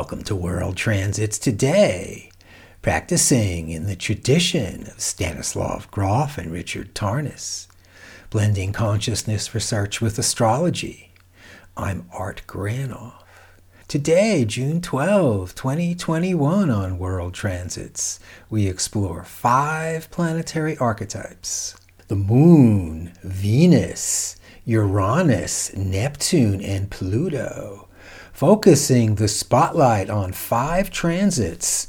Welcome to World Transits Today, practicing in the tradition of Stanislav Grof and Richard Tarnas, blending consciousness research with astrology. I'm Art Granoff. Today, June 12, 2021, on World Transits, we explore five planetary archetypes the Moon, Venus, Uranus, Neptune, and Pluto, focusing the spotlight on five transits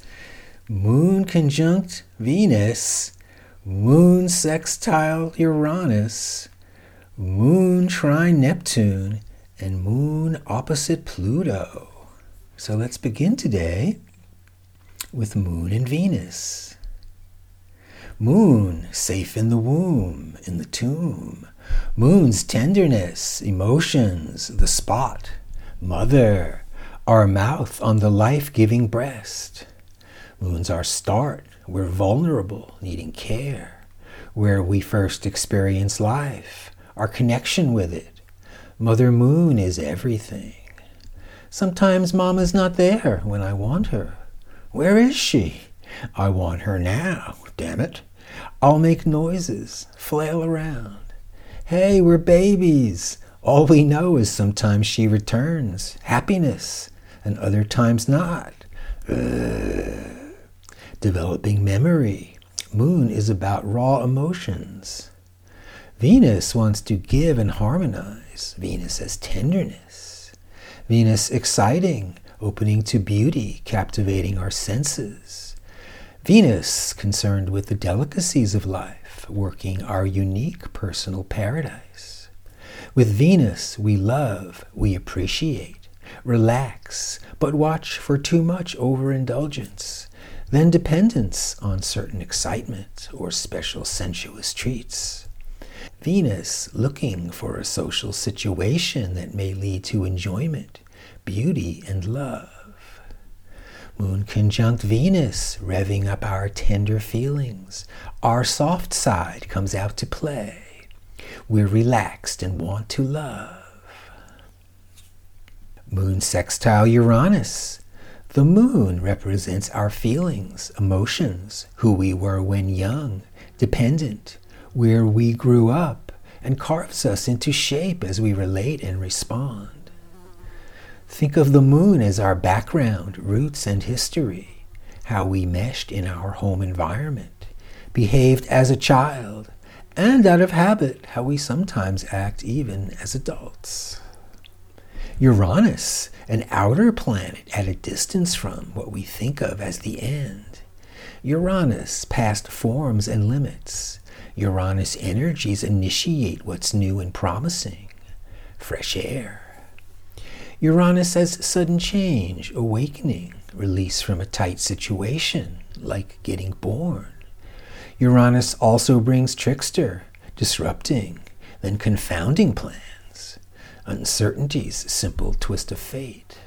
Moon conjunct Venus, Moon sextile Uranus, Moon trine Neptune, and Moon opposite Pluto. So let's begin today with Moon and Venus. Moon, safe in the womb, in the tomb. Moon's tenderness, emotions, the spot. Mother, our mouth on the life giving breast. Moon's our start. We're vulnerable, needing care. Where we first experience life, our connection with it. Mother Moon is everything. Sometimes Mama's not there when I want her. Where is she? I want her now, damn it. I'll make noises, flail around. Hey, we're babies. All we know is sometimes she returns, happiness, and other times not. Ugh. Developing memory. Moon is about raw emotions. Venus wants to give and harmonize. Venus has tenderness. Venus exciting, opening to beauty, captivating our senses. Venus concerned with the delicacies of life, working our unique personal paradise. With Venus, we love, we appreciate, relax, but watch for too much overindulgence, then dependence on certain excitement or special sensuous treats. Venus looking for a social situation that may lead to enjoyment, beauty, and love. Moon conjunct Venus, revving up our tender feelings. Our soft side comes out to play. We're relaxed and want to love. Moon sextile Uranus. The moon represents our feelings, emotions, who we were when young, dependent, where we grew up and carves us into shape as we relate and respond. Think of the moon as our background, roots, and history, how we meshed in our home environment, behaved as a child, and out of habit, how we sometimes act even as adults. Uranus, an outer planet at a distance from what we think of as the end. Uranus, past forms and limits, Uranus energies initiate what's new and promising. Fresh air. Uranus has sudden change, awakening, release from a tight situation, like getting born. Uranus also brings trickster, disrupting, then confounding plans, uncertainties, simple twist of fate.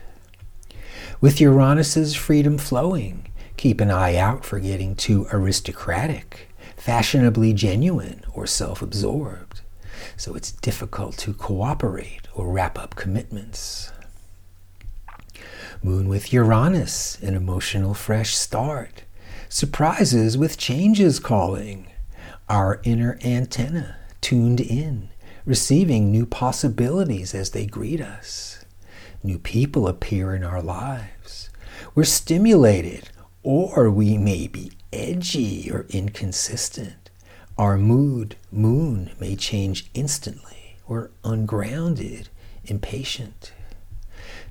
With Uranus's freedom flowing, keep an eye out for getting too aristocratic fashionably genuine or self absorbed. So it's difficult to cooperate or wrap up commitments. Moon with Uranus, an emotional fresh start. Surprises with changes calling. Our inner antenna tuned in, receiving new possibilities as they greet us. New people appear in our lives. We're stimulated, or we may be edgy or inconsistent. Our mood, moon, may change instantly. or ungrounded, impatient.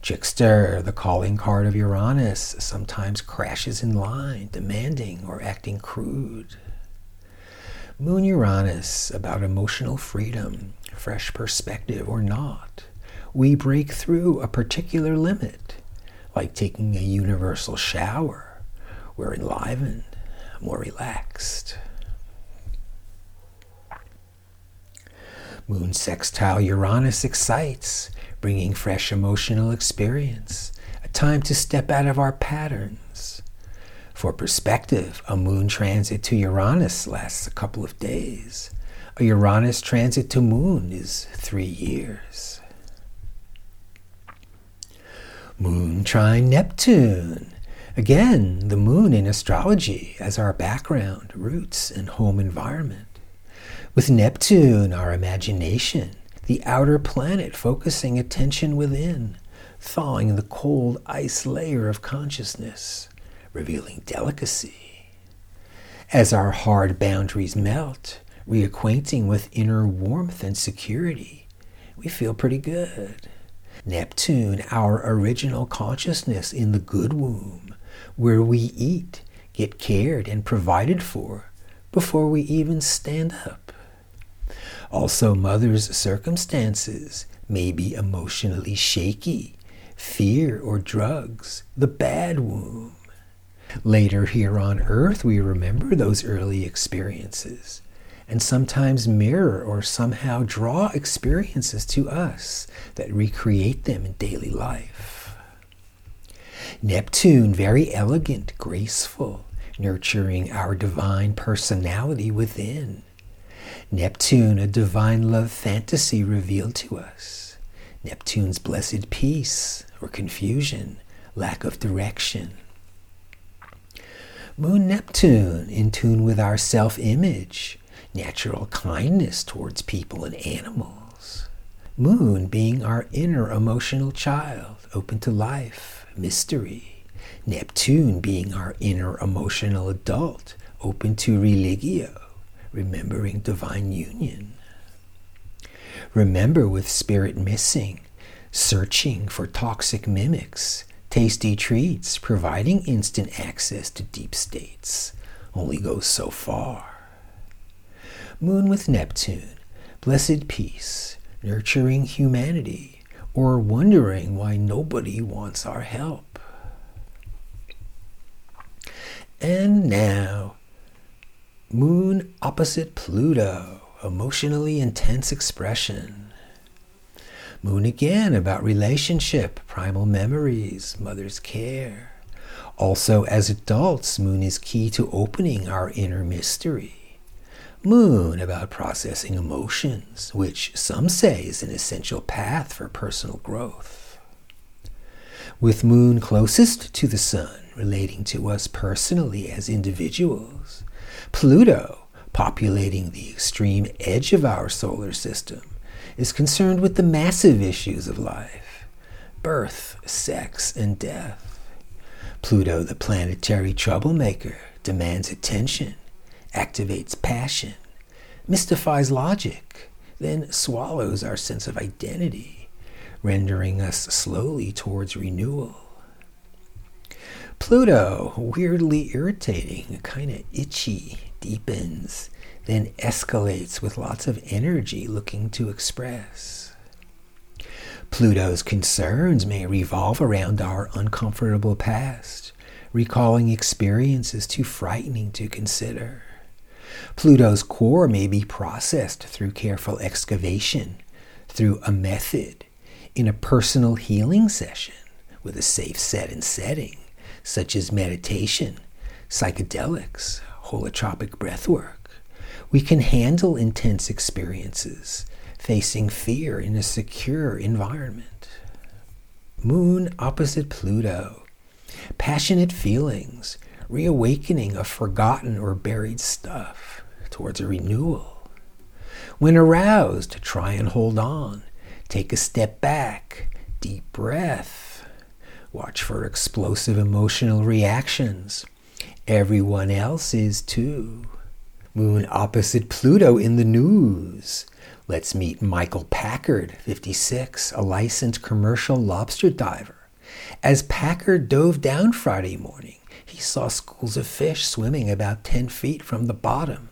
Trickster, the calling card of Uranus, sometimes crashes in line, demanding or acting crude. Moon Uranus, about emotional freedom, fresh perspective or not. We break through a particular limit, like taking a universal shower. We're enlivened, more relaxed. Moon sextile Uranus excites, bringing fresh emotional experience, a time to step out of our patterns. For perspective, a moon transit to Uranus lasts a couple of days. A Uranus transit to moon is three years. Moon trine Neptune. Again, the moon in astrology as our background, roots, and home environment. With Neptune, our imagination, the outer planet focusing attention within, thawing the cold ice layer of consciousness, revealing delicacy. As our hard boundaries melt, reacquainting with inner warmth and security, we feel pretty good. Neptune, our original consciousness in the good womb, where we eat, get cared and provided for before we even stand up. Also, mother's circumstances may be emotionally shaky, fear or drugs, the bad womb. Later here on earth, we remember those early experiences and sometimes mirror or somehow draw experiences to us that recreate them in daily life. Neptune, very elegant, graceful, nurturing our divine personality within. Neptune, a divine love fantasy revealed to us. Neptune's blessed peace or confusion, lack of direction. Moon Neptune, in tune with our self image, natural kindness towards people and animals. Moon being our inner emotional child, open to life, mystery. Neptune being our inner emotional adult, open to religio, remembering divine union. Remember with spirit missing, searching for toxic mimics, tasty treats, providing instant access to deep states, only goes so far. Moon with Neptune, blessed peace, nurturing humanity, or wondering why nobody wants our help. And now, Moon opposite Pluto, emotionally intense expression. Moon again about relationship, primal memories, mother's care. Also, as adults, Moon is key to opening our inner mystery. Moon about processing emotions, which some say is an essential path for personal growth. With Moon closest to the Sun, relating to us personally as individuals, Pluto, populating the extreme edge of our solar system, is concerned with the massive issues of life birth, sex, and death. Pluto, the planetary troublemaker, demands attention activates passion, mystifies logic, then swallows our sense of identity, rendering us slowly towards renewal. Pluto, weirdly irritating, kind of itchy, deepens, then escalates with lots of energy looking to express. Pluto's concerns may revolve around our uncomfortable past, recalling experiences too frightening to consider. Pluto's core may be processed through careful excavation, through a method, in a personal healing session with a safe set and setting, such as meditation, psychedelics, holotropic breathwork. We can handle intense experiences, facing fear in a secure environment. Moon opposite Pluto. Passionate feelings, reawakening of forgotten or buried stuff towards a renewal. When aroused, try and hold on. Take a step back, deep breath. Watch for explosive emotional reactions. Everyone else is too. Moon opposite Pluto in the news. Let's meet Michael Packard, 56, a licensed commercial lobster diver. As Packard dove down Friday morning, he saw schools of fish swimming about 10 feet from the bottom.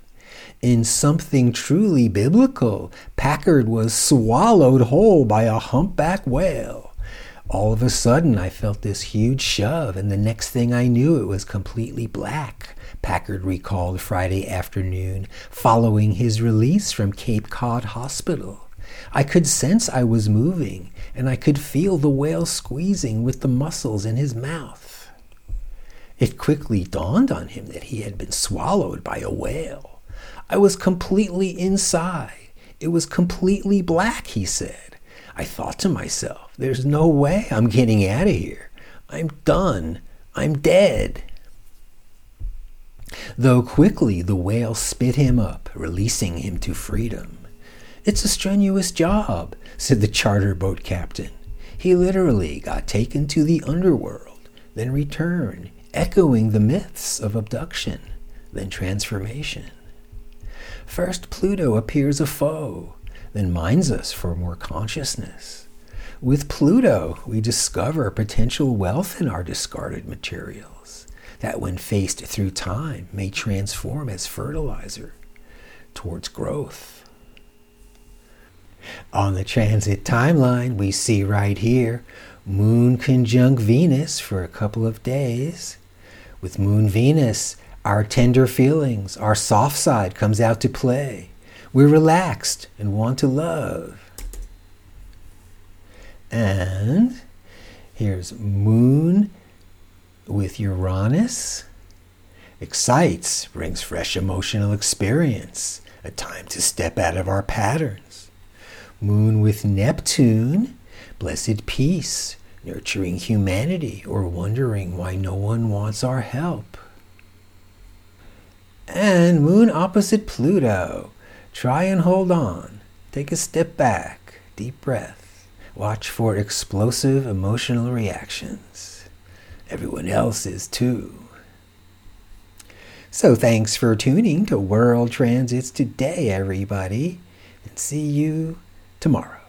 In something truly biblical, Packard was swallowed whole by a humpback whale. All of a sudden, I felt this huge shove, and the next thing I knew, it was completely black. Packard recalled Friday afternoon, following his release from Cape Cod Hospital. I could sense I was moving, and I could feel the whale squeezing with the muscles in his mouth. It quickly dawned on him that he had been swallowed by a whale. I was completely inside. It was completely black, he said. I thought to myself, there's no way I'm getting out of here. I'm done. I'm dead. Though quickly the whale spit him up, releasing him to freedom. It's a strenuous job, said the charter boat captain. He literally got taken to the underworld, then returned, echoing the myths of abduction, then transformation. First, Pluto appears a foe, then minds us for more consciousness. With Pluto, we discover potential wealth in our discarded materials that, when faced through time, may transform as fertilizer towards growth. On the transit timeline, we see right here Moon conjunct Venus for a couple of days. With Moon Venus, our tender feelings, our soft side comes out to play. We're relaxed and want to love. And here's Moon with Uranus. Excites, brings fresh emotional experience, a time to step out of our patterns. Moon with Neptune, blessed peace, nurturing humanity or wondering why no one wants our help. And Moon opposite Pluto, try and hold on. Take a step back, deep breath. Watch for explosive emotional reactions. Everyone else is too. So thanks for tuning to World Transits today, everybody, and see you tomorrow.